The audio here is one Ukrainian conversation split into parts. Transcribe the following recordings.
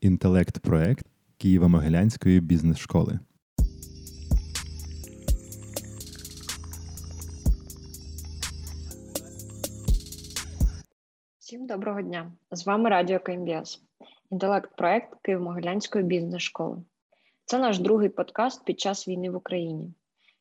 інтелект-проект Києво-Могилянської бізнес-школи. Всім доброго дня! З вами Радіо КМБС, інтелект-проект Києво-Могилянської бізнес-школи. Це наш другий подкаст під час війни в Україні.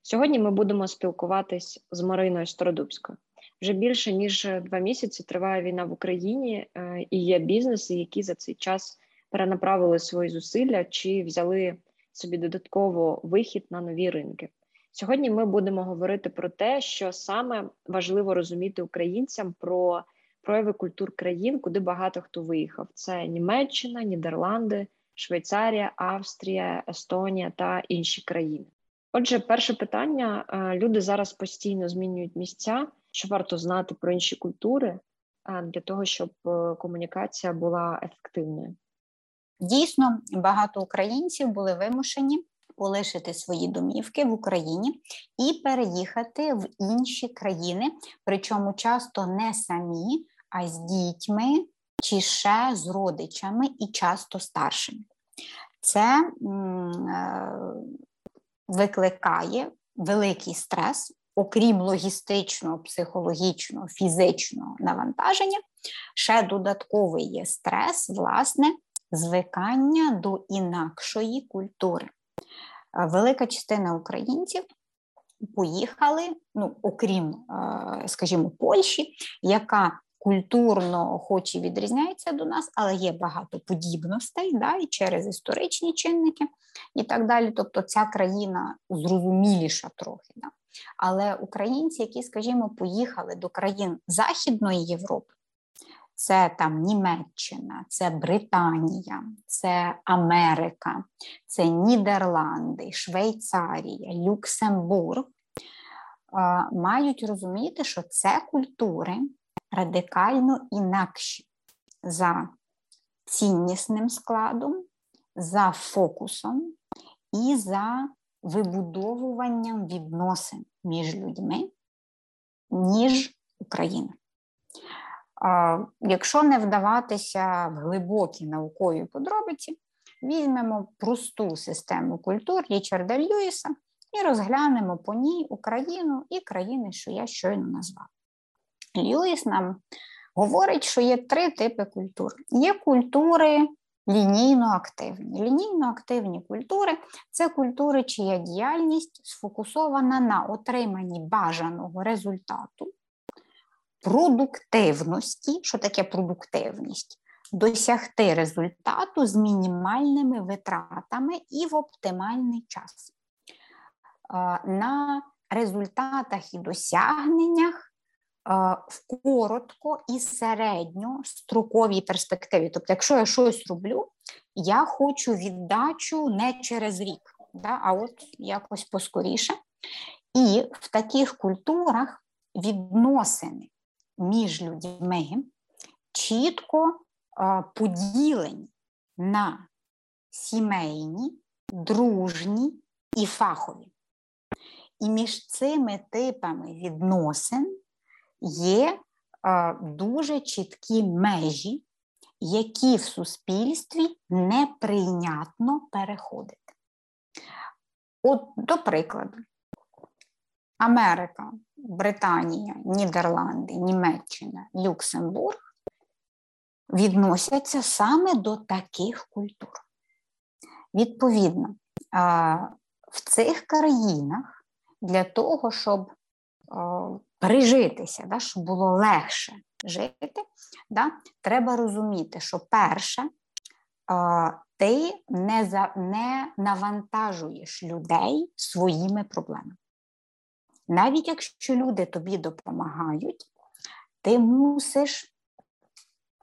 Сьогодні ми будемо спілкуватись з Мариною Стародубською. Вже більше ніж два місяці триває війна в Україні, е, і є бізнеси, які за цей час перенаправили свої зусилля чи взяли собі додатково вихід на нові ринки. Сьогодні ми будемо говорити про те, що саме важливо розуміти українцям про прояви культур країн, куди багато хто виїхав. Це Німеччина, Нідерланди, Швейцарія, Австрія, Естонія та інші країни. Отже, перше питання: е, люди зараз постійно змінюють місця, що варто знати про інші культури е, для того, щоб е, комунікація була ефективною. Дійсно, багато українців були вимушені полишити свої домівки в Україні і переїхати в інші країни, причому часто не самі, а з дітьми чи ще з родичами і часто старшими. Це е, викликає великий стрес, окрім логістичного, психологічного, фізичного навантаження, ще додатковий є стрес, власне, звикання до інакшої культури. Велика частина українців поїхали, ну, окрім, скажімо, Польщі, яка культурно, хоч і відрізняється до нас, але є багато подібностей да, і через історичні чинники і так далі. Тобто ця країна зрозуміліша трохи. Да. Але українці, які, скажімо, поїхали до країн Західної Європи, це там Німеччина, це Британія, це Америка, це Нідерланди, Швейцарія, Люксембург, мають розуміти, що це культури радикально інакші за ціннісним складом, за фокусом і за вибудовуванням відносин між людьми, ніж Україна. Якщо не вдаватися в глибокі наукові подробиці, візьмемо просту систему культур Річарда Льюіса і розглянемо по ній Україну і країни, що я щойно назвав. Льюіс нам говорить, що є три типи культур. Є культури лінійно активні. Лінійно активні культури це культури, чия діяльність сфокусована на отриманні бажаного результату, продуктивності. Що таке продуктивність? Досягти результату з мінімальними витратами і в оптимальний час. На результатах і досягненнях в коротко і середньостроковій перспективі. Тобто, якщо я щось роблю, я хочу віддачу не через рік, да, а от якось поскоріше. І в таких культурах відносини між людьми чітко поділені на сімейні, дружні і фахові. І між цими типами відносин є дуже чіткі межі, які в суспільстві неприйнятно переходити. От, до прикладу, Америка, Британія, Нідерланди, Німеччина, Люксембург відносяться саме до таких культур. Відповідно, в цих країнах для того, щоб пережитися, да, щоб було легше жити, треба розуміти, що перше, ти не навантажуєш людей своїми проблемами. Навіть якщо люди тобі допомагають, ти мусиш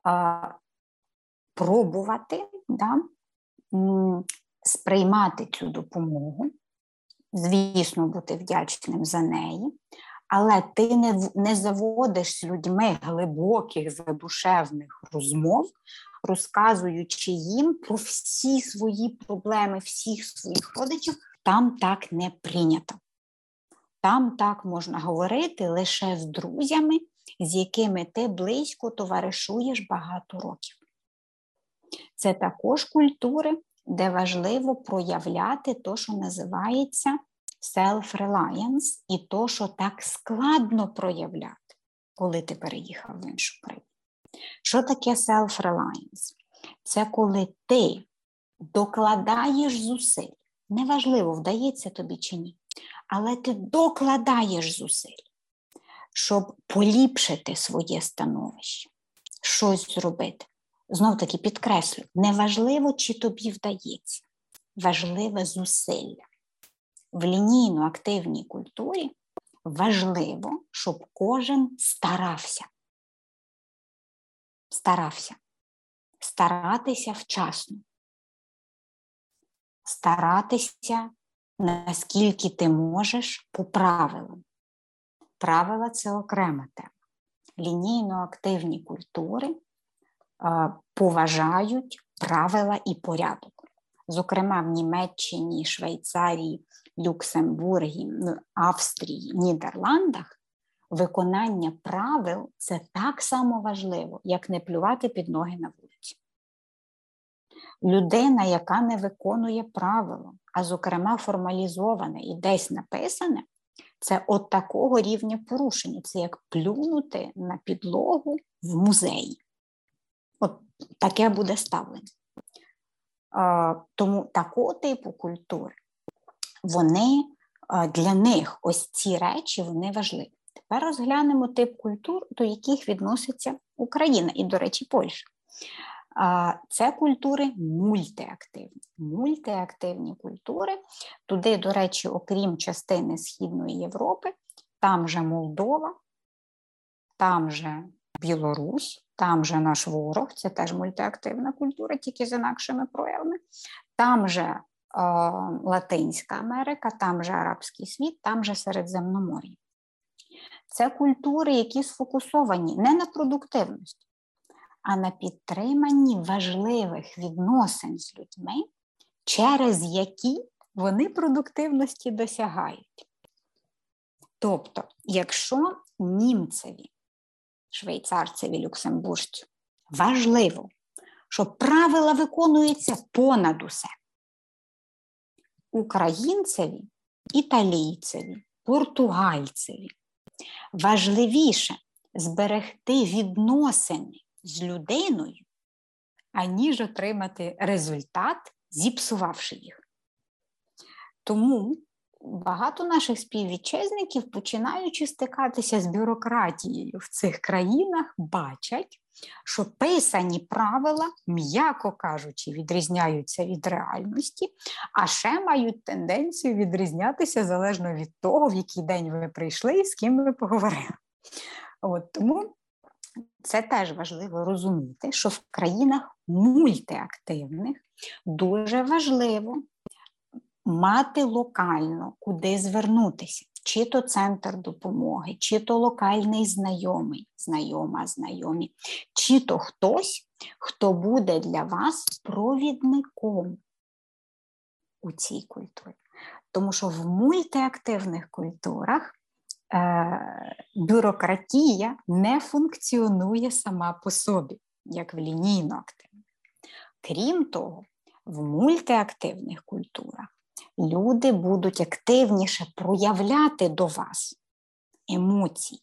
а, пробувати да, сприймати цю допомогу, звісно, бути вдячним за неї, але ти не не заводиш з людьми глибоких задушевних розмов, розказуючи їм про всі свої проблеми, всіх своїх родичів, там так не прийнято. Там так можна говорити лише з друзями, з якими ти близько товаришуєш багато років. Це також культури, де важливо проявляти те, що називається self-reliance, і то, що так складно проявляти, коли ти переїхав в іншу країну. Що таке self-reliance? Це коли ти докладаєш зусиль. Неважливо, вдається тобі чи ні, але ти докладаєш зусиль, щоб поліпшити своє становище, щось зробити. Знов таки підкреслю, неважливо, чи тобі вдається, важливе зусилля. В лінійно-активній культурі важливо, щоб кожен старався. Старався. Старатися вчасно. Старатися, наскільки ти можеш по правилам. Правила це окрема тема. Лінійно-активні культури поважають правила і порядок. Зокрема, в Німеччині, Швейцарії, Люксембургі, Австрії, Нідерландах виконання правил це так само важливо, як не плювати під ноги на вулиці. Людина, яка не виконує правила, а зокрема формалізоване і десь написане, це от такого рівня порушення. Це як плюнути на підлогу в музеї. От таке буде ставлення. Тому такого типу культури, вони для них ось ці речі вони важливі. Тепер розглянемо тип культур, до яких відноситься Україна і, до речі, Польща. Це культури мультиактивні. Мультиактивні культури. Туди, до речі, окрім частини Східної Європи, там же Молдова, там же Білорусь, там же наш ворог, це теж мультиактивна культура, тільки з інакшими проявами. Там же е, Латинська Америка, там же Арабський світ, там же Середземномор'я. Це культури, які сфокусовані не на продуктивності, а на підтриманні важливих відносин з людьми, через які вони продуктивності досягають. Тобто, якщо німцеві швейцарцеві люксембуржцю. Важливо, щоб правила виконуються понад усе. Українцеві, італійцеві, португальцеві. Важливіше зберегти відносини з людиною, аніж отримати результат, зіпсувавши їх. Тому багато наших співвітчизників, починаючи стикатися з бюрократією в цих країнах, бачать, що писані правила, м'яко кажучи, відрізняються від реальності, а ще мають тенденцію відрізнятися залежно від того, в який день ви прийшли і з ким ви поговорили. От Тому це теж важливо розуміти, що в країнах мультиактивних дуже важливо мати локально, куди звернутися, чи то центр допомоги, чи то локальний знайомий, знайома, знайомі, чи то хтось, хто буде для вас провідником у цій культурі. Тому що в мультиактивних культурах бюрократія не функціонує сама по собі, як в лінійно активних. Крім того, в мультиактивних культурах люди будуть активніше проявляти до вас емоції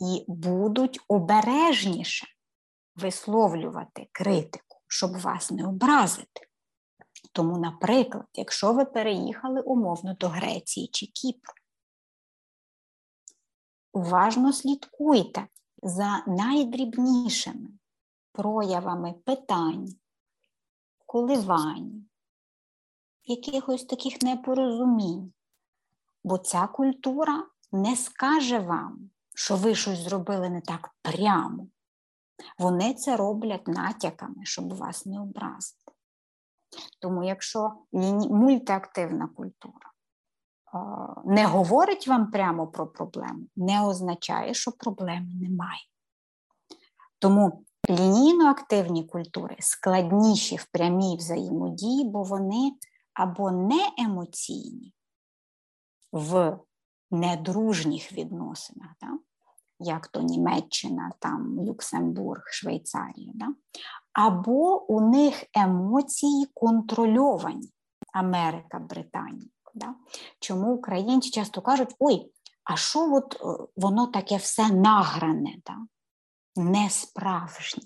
і будуть обережніше висловлювати критику, щоб вас не образити. Тому, наприклад, якщо ви переїхали умовно до Греції чи Кіпру, уважно слідкуйте за найдрібнішими проявами питань, коливань, якихось таких непорозумінь. Бо ця культура не скаже вам, що ви щось зробили не так прямо. Вони це роблять натяками, щоб вас не образити. Тому, якщо мультиактивна культура не говорить вам прямо про проблему, не означає, що проблеми немає. Тому лінійно активні культури складніші в прямій взаємодії, бо вони або не емоційні в недружніх відносинах, так? як то Німеччина, там Люксембург, Швейцарія. Да? Або у них емоції контрольовані Америка, Британія. Да? Чому українці часто кажуть, ой, а що от е, воно таке все награне, да? не справжнє.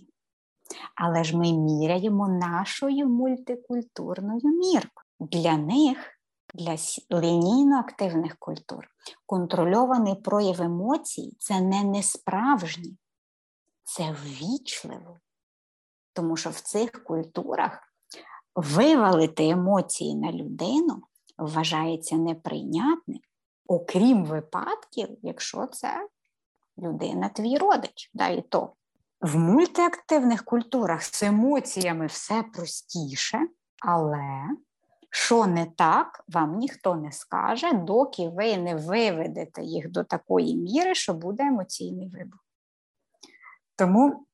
Але ж ми міряємо нашою мультикультурною міркою. Для них для лінійно-активних культур контрольований прояв емоцій це не несправжнє, це ввічливо. Тому що в цих культурах вивалити емоції на людину вважається неприйнятним, окрім випадків, якщо це людина твій родич. Да, і то. В мультиактивних культурах з емоціями все простіше, але що не так, вам ніхто не скаже, доки ви не виведете їх до такої міри, що буде емоційний вибух. Тому,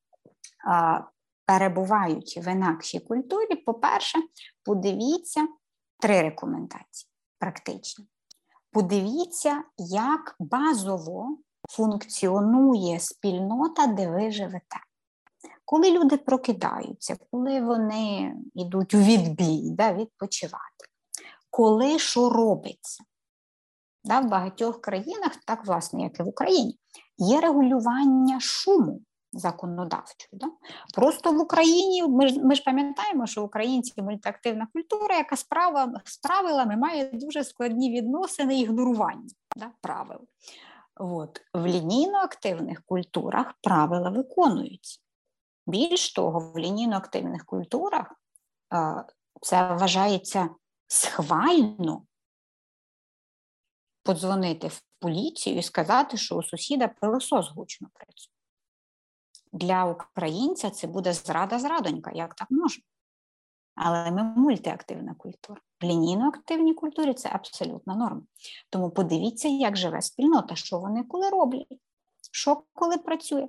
а, перебуваючи в інакшій культурі, по-перше, подивіться три рекомендації практичні. Подивіться, як базово функціонує спільнота, де ви живете. Коли люди прокидаються, коли вони йдуть у відбій, да, відпочивати, коли що робиться? Да, В багатьох країнах, так власне, як і в Україні, є регулювання шуму законодавчо. Да? Просто в Україні ми ж ми ж пам'ятаємо, що українці мультиактивна культура, яка справа, з правилами має дуже складні відносини ігнорування да, правил. От. В лінійно-активних культурах правила виконуються. Більш того, в лінійно-активних культурах це вважається схвально подзвонити в поліцію і сказати, що у сусіда пилосос гучно працює. Для українця це буде зрада-зрадонька, як так можна? Але ми мультиактивна культура. В лінійно-активній культурі це абсолютна норма. Тому подивіться, як живе спільнота, що вони коли роблять, що коли працює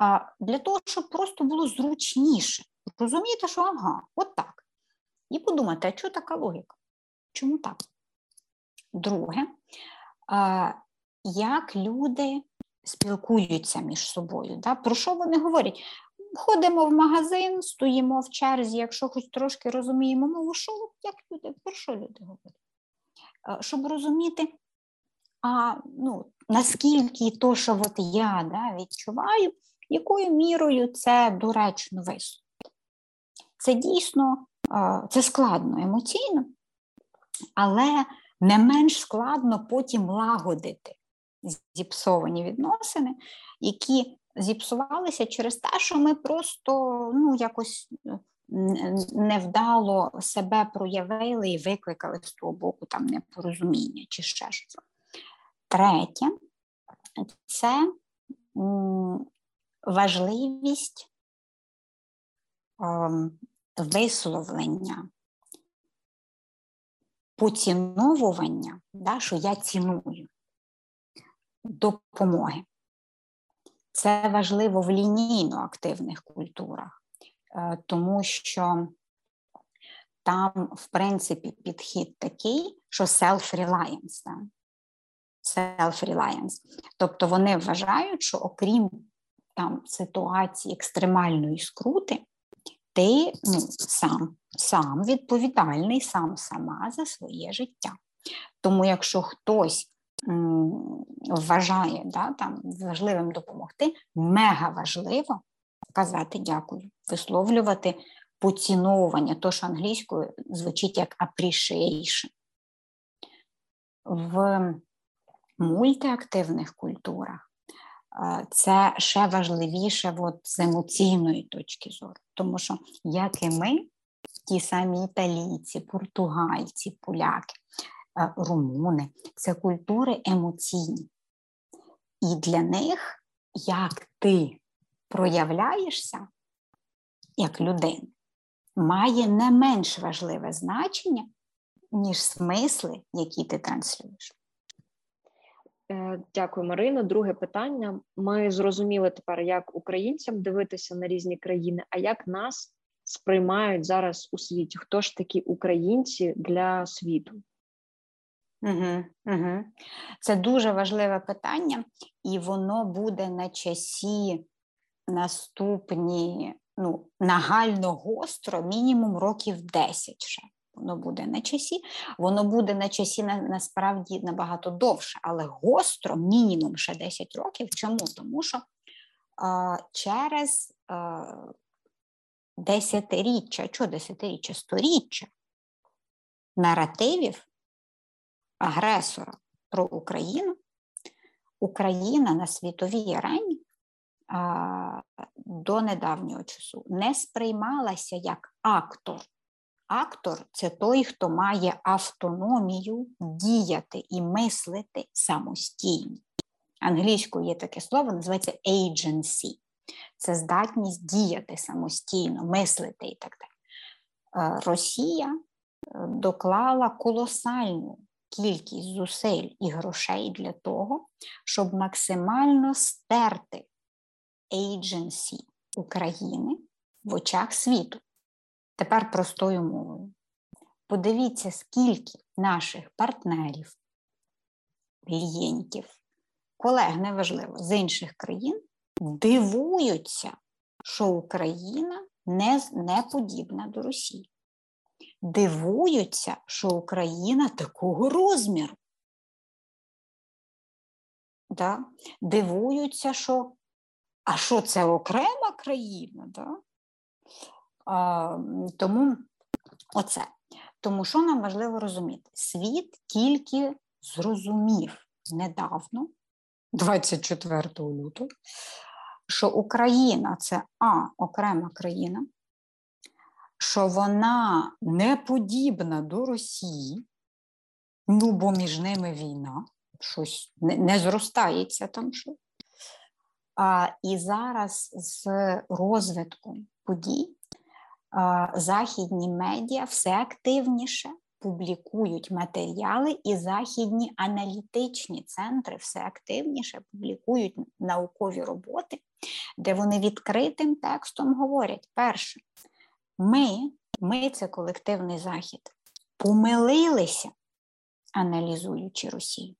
а, для того, щоб просто було зручніше. Розумієте, що ага, от так. І подумати, а що така логіка? Чому так? Друге, як люди спілкуються між собою, да? про що вони говорять? Ходимо в магазин, стоїмо в черзі, якщо хоч трошки розуміємо мову, що як люди, про що люди говорять? Щоб розуміти, а ну, наскільки то, що от я да, відчуваю, якою мірою це доречно висловити. Це дійсно це складно емоційно, але не менш складно потім лагодити зіпсовані відносини, які зіпсувалися через те, що ми просто ну, якось невдало себе проявили і викликали з того боку там непорозуміння чи ще щось. Третє це важливість ем, висловлення, поціновування, да, що я ціную допомоги. Це важливо в лінійно активних культурах, е, тому що там, в принципі, підхід такий, що self-reliance. Да? Self-reliance. Тобто вони вважають, що окрім там ситуації екстремальної скрути, ти ну, сам сам відповідальний, сам сама за своє життя. Тому якщо хтось вважає да, там, важливим допомогти, мега важливо казати дякую, висловлювати поціновування, то, що англійською звучить як appreciation. В мультиактивних культурах це ще важливіше от, з емоційної точки зору. Тому що, як і ми, ті самі італійці, португальці, поляки, румуни це культури емоційні. І для них, як ти проявляєшся як людина, має не менш важливе значення, ніж смисли, які ти транслюєш. Е, дякую, Марино. Друге питання. Ми зрозуміли тепер, як українцям дивитися на різні країни, а як нас сприймають зараз у світі? Хто ж такі українці для світу? Угу, угу. Це дуже важливе питання, і воно буде на часі наступні ну, нагально гостро, мінімум років 10 ще. Воно буде на часі, воно буде на часі на, насправді набагато довше, але гостро, мінімум ще 10 років. Чому? Тому що а, через а, десятиріччя, що десятиріччя, сторіччя наративів агресора про Україну, Україна на світовій арені до недавнього часу не сприймалася як актор. Актор це той, хто має автономію діяти і мислити самостійно. Англійською є таке слово, називається agency. Це здатність діяти самостійно, мислити і так далі. Росія доклала колосальну кількість зусиль і грошей для того, щоб максимально стерти agency України в очах світу. Тепер простою мовою. Подивіться, скільки наших партнерів, клієнтів, колег, неважливо, з інших країн дивуються, що Україна не, не подібна до Росії дивуються, що Україна такого розміру. Да? Дивуються, що а що це окрема країна? Да? А, Тому оце. Тому що нам важливо розуміти? Світ тільки зрозумів недавно, 24 лютого, що Україна це А окрема країна, що вона не подібна до Росії, ну бо між ними війна, щось не, не зростається там що. А, І зараз з розвитком подій а, західні медіа все активніше публікують матеріали, і західні аналітичні центри все активніше публікують наукові роботи, де вони відкритим текстом говорять: перше, ми, ми це колективний захід, помилилися, аналізуючи Росію.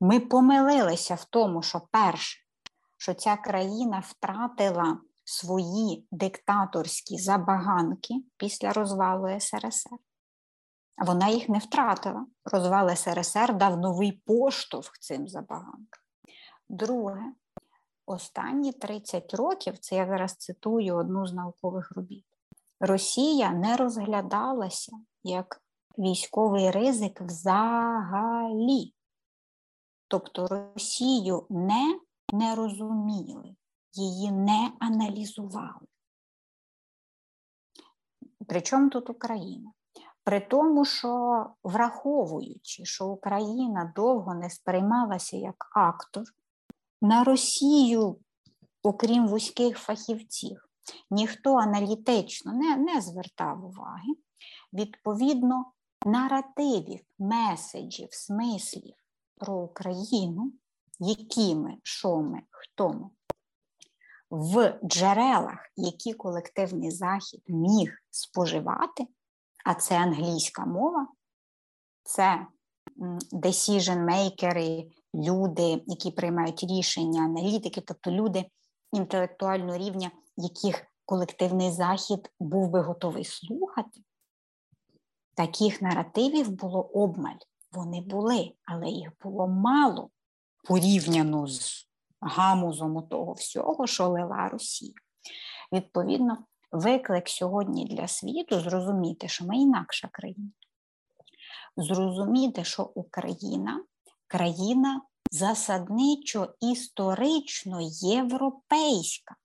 Ми помилилися в тому, що перше, що ця країна втратила свої диктаторські забаганки після розвалу СРСР. Вона їх не втратила. Розвал СРСР дав новий поштовх цим забаганкам. Друге, останні 30 років, це я зараз цитую одну з наукових робіт, Росія не розглядалася як військовий ризик взагалі. Тобто Росію не, не розуміли, її не аналізували. Причому тут Україна? При тому, що враховуючи, що Україна довго не сприймалася як актор, на Росію, окрім вузьких фахівців, ніхто аналітично не, не звертав уваги. Відповідно, наративів, меседжів, смислів про Україну, які ми, що ми, хто ми, в джерелах, які колективний захід міг споживати, а це англійська мова, це decision-makers, люди, які приймають рішення, аналітики, тобто люди інтелектуального рівня, яких колективний захід був би готовий слухати, таких наративів було обмаль. Вони були, але їх було мало порівняно з гамузом того всього, що лила Росія. Відповідно, виклик сьогодні для світу зрозуміти, що ми інакша країна. Зрозуміти, що Україна країна засадничо історично європейська.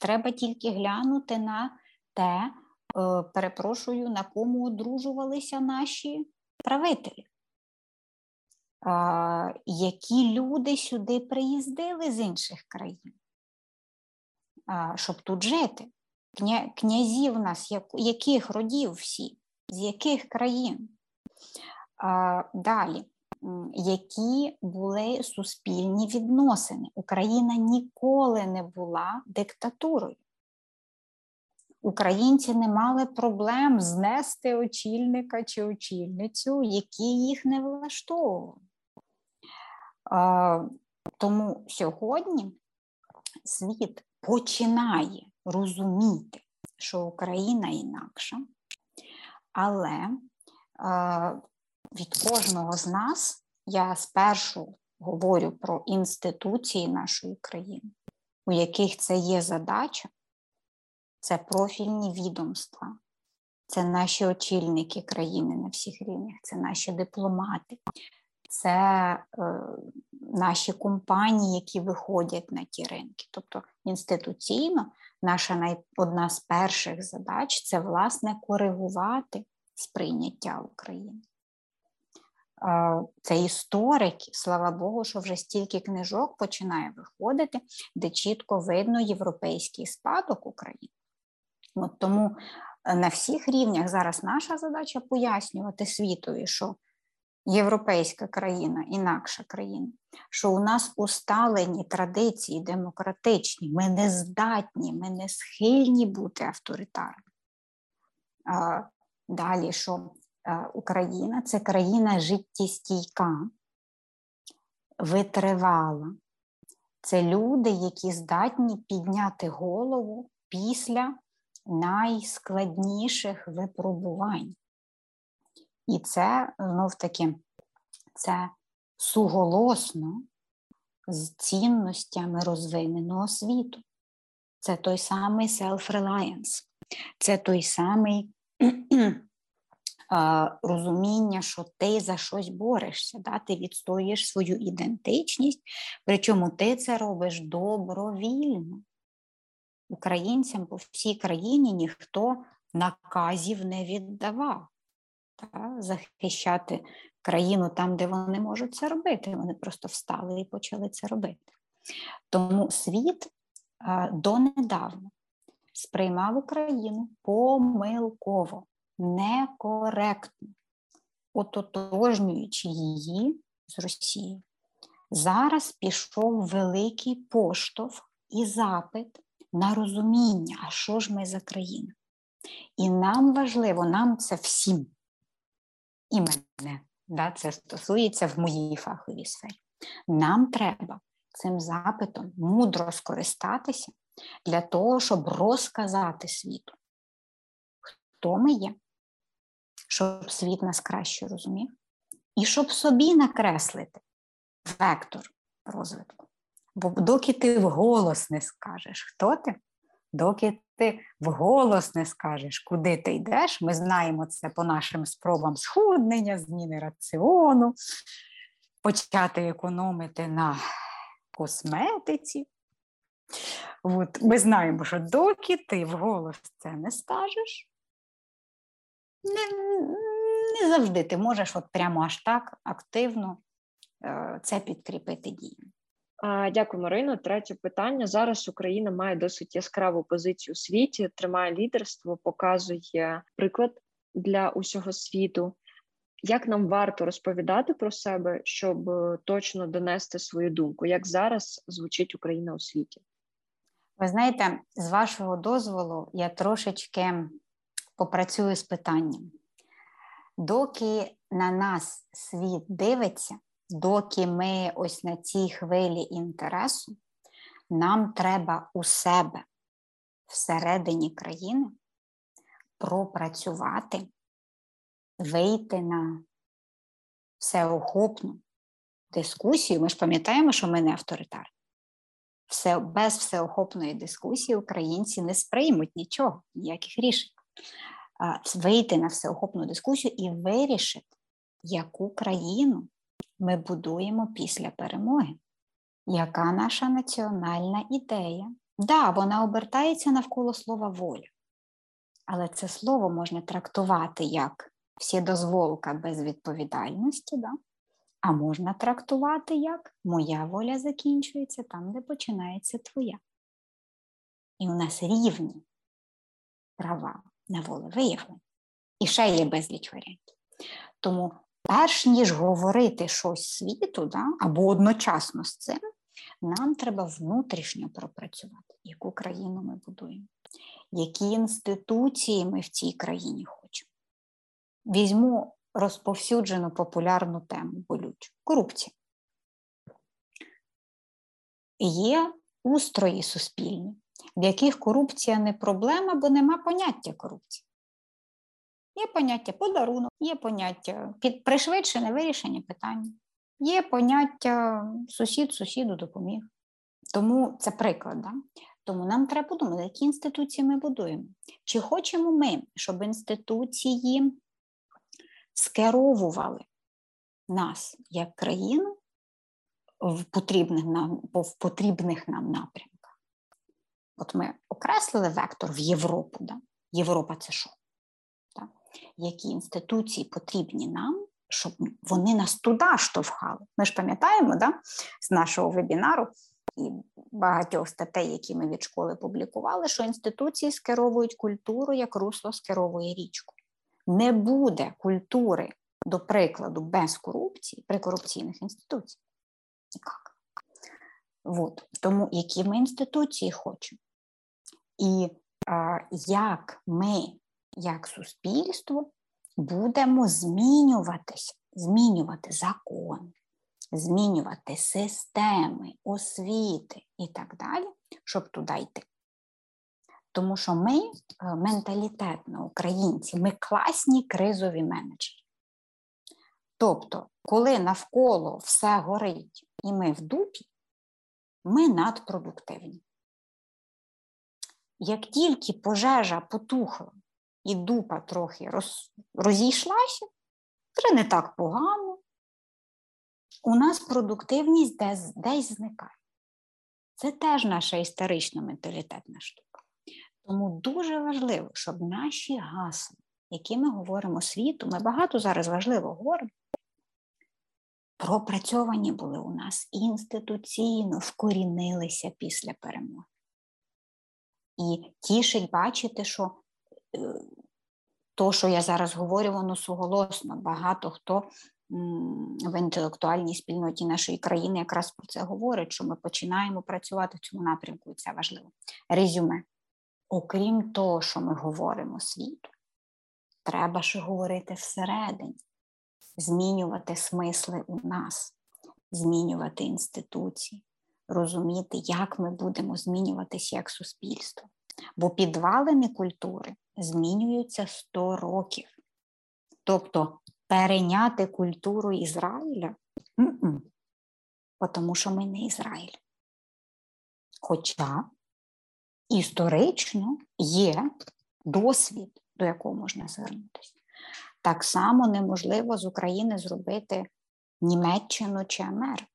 Треба тільки глянути на те, е, перепрошую, на кому одружувалися наші правителі. Які люди сюди приїздили з інших країн, щоб тут жити? Князів у нас яких родів всі, з яких країн? Далі які були суспільні відносини. Україна ніколи не була диктатурою. українці не мали проблем знести очільника чи очільницю, які їх не влаштовували. Тому сьогодні світ починає розуміти, що Україна інакша, але від кожного з нас я спершу говорю про інституції нашої країни, у яких це є задача, це профільні відомства, це наші очільники країни на всіх рівнях, це наші дипломати, це е, наші компанії, які виходять на ті ринки. Тобто інституційно наша най... одна з перших задач це власне коригувати сприйняття України. Це історики, слава Богу, що вже стільки книжок починає виходити, де чітко видно європейський спадок України. От Тому е, на всіх рівнях зараз наша задача пояснювати світові, що європейська країна інакша країна, що у нас усталені традиції демократичні, ми не здатні, ми не схильні бути авторитарними. Далі, що Україна це країна життєстійка, витривала. Це люди, які здатні підняти голову після найскладніших випробувань. І це знов таки це суголосно з цінностями розвиненого світу. Це той самий self-reliance, це той самий розуміння, що ти за щось борешся, да? ти відстоюєш свою ідентичність, причому ти це робиш добровільно. Українцям по всій країні ніхто наказів не віддавав та? захищати країну там, де вони можуть це робити. Вони просто встали і почали це робити. Тому світ донедавна сприймав Україну помилково некоректно, ототожнюючи її з Росією. Зараз пішов великий поштовх і запит на розуміння, а що ж ми за країна. І нам важливо, нам це всім, і мене, да, це стосується в моїй фаховій сфері. Нам треба цим запитом мудро скористатися для того, щоб розказати світу, хто ми є, щоб світ нас краще розумів, і щоб собі накреслити вектор розвитку. Бо доки ти вголос не скажеш, хто ти, доки ти вголос не скажеш, куди ти йдеш, ми знаємо це по нашим спробам схуднення, зміни раціону, почати економити на косметиці. От, Ми знаємо, що доки ти вголос це не скажеш, не не завжди ти можеш от прямо аж так активно е, це підкріпити діями. Дякую, Марино. Третє питання. Зараз Україна має досить яскраву позицію у світі, тримає лідерство, показує приклад для усього світу. Як нам варто розповідати про себе, щоб точно донести свою думку? Як зараз звучить Україна у світі? Ви знаєте, з вашого дозволу я трошечки попрацюю з питанням. Доки на нас світ дивиться, доки ми ось на цій хвилі інтересу, нам треба у себе всередині країни пропрацювати, вийти на всеохопну дискусію. Ми ж пам'ятаємо, що ми не авторитарні. Все, Без всеохопної дискусії українці не сприймуть нічого, ніяких рішень вийти на всеохопну дискусію і вирішити, яку країну ми будуємо після перемоги, яка наша національна ідея. Да, вона обертається навколо слова воля, але це слово можна трактувати як всідозволка без відповідальності, да? а можна трактувати як моя воля закінчується там, де починається твоя. І у нас рівні права на волевиявлення. І ще є безліч варіантів. Тому, перш ніж говорити щось світу, да, або одночасно з цим, Нам треба внутрішньо пропрацювати, яку країну ми будуємо, які інституції ми в цій країні хочемо. Візьму розповсюджену популярну тему болючу корупція. Є устрої суспільні, в яких корупція не проблема, бо нема поняття корупції. Є поняття подарунок, є поняття під пришвидшене вирішення питання, є поняття сусід сусіду допоміг. Тому це приклад. Да? Тому нам треба подумати, які інституції ми будуємо. Чи хочемо ми, щоб інституції скеровували нас як країну в потрібних нам, в потрібних нам напрямках? От ми окреслили вектор в Європу. Да? Європа це що? Да? Які інституції потрібні нам, щоб вони нас туди штовхали? Ми ж пам'ятаємо да, з нашого вебінару і багатьох статей, які ми від школи публікували, що інституції скеровують культуру, як русло скеровує річку. Не буде культури, до прикладу, без корупції при корупційних інституціях. Як? От. Тому які ми інституції хочемо? І як ми, як суспільство, будемо змінюватися, змінювати закон, змінювати системи, освіти і так далі, щоб туди йти. Тому що ми е, менталітетно українці, ми класні кризові менеджери. Тобто, коли навколо все горить і ми в дупі, ми надпродуктивні. Як тільки пожежа потухла і дупа трохи роз, розійшлася, це не так погано, у нас продуктивність десь, десь зникає. Це теж наша історична менталітетна штука. Тому дуже важливо, щоб наші гасла, які ми говоримо світу, ми багато зараз важливо говоримо, пропрацьовані були у нас інституційно вкорінилися після перемоги. І тішить бачити, що е, то, що я зараз говорю, воно суголосно. Багато хто в інтелектуальній спільноті нашої країни якраз про це говорить, що ми починаємо працювати в цьому напрямку, і це важливо. Резюме. Окрім того, що ми говоримо світу, треба ще говорити всередині, змінювати смисли у нас, змінювати інституції, розуміти, як ми будемо змінюватися як суспільство. Бо підвалини культури змінюються 100 років. Тобто перейняти культуру Ізраїля, тому що ми не Ізраїль. Хоча історично є досвід, до якого можна звернутися. Так само неможливо з України зробити Німеччину чи Америку.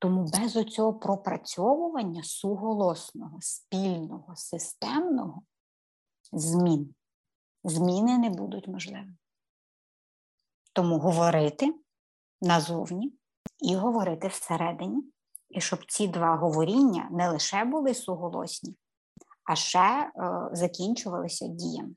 Тому без оцього пропрацьовування суголосного, спільного, системного змін, зміни не будуть можливими. Тому говорити назовні і говорити всередині, і щоб ці два говоріння не лише були суголосні, а ще е, закінчувалися діями.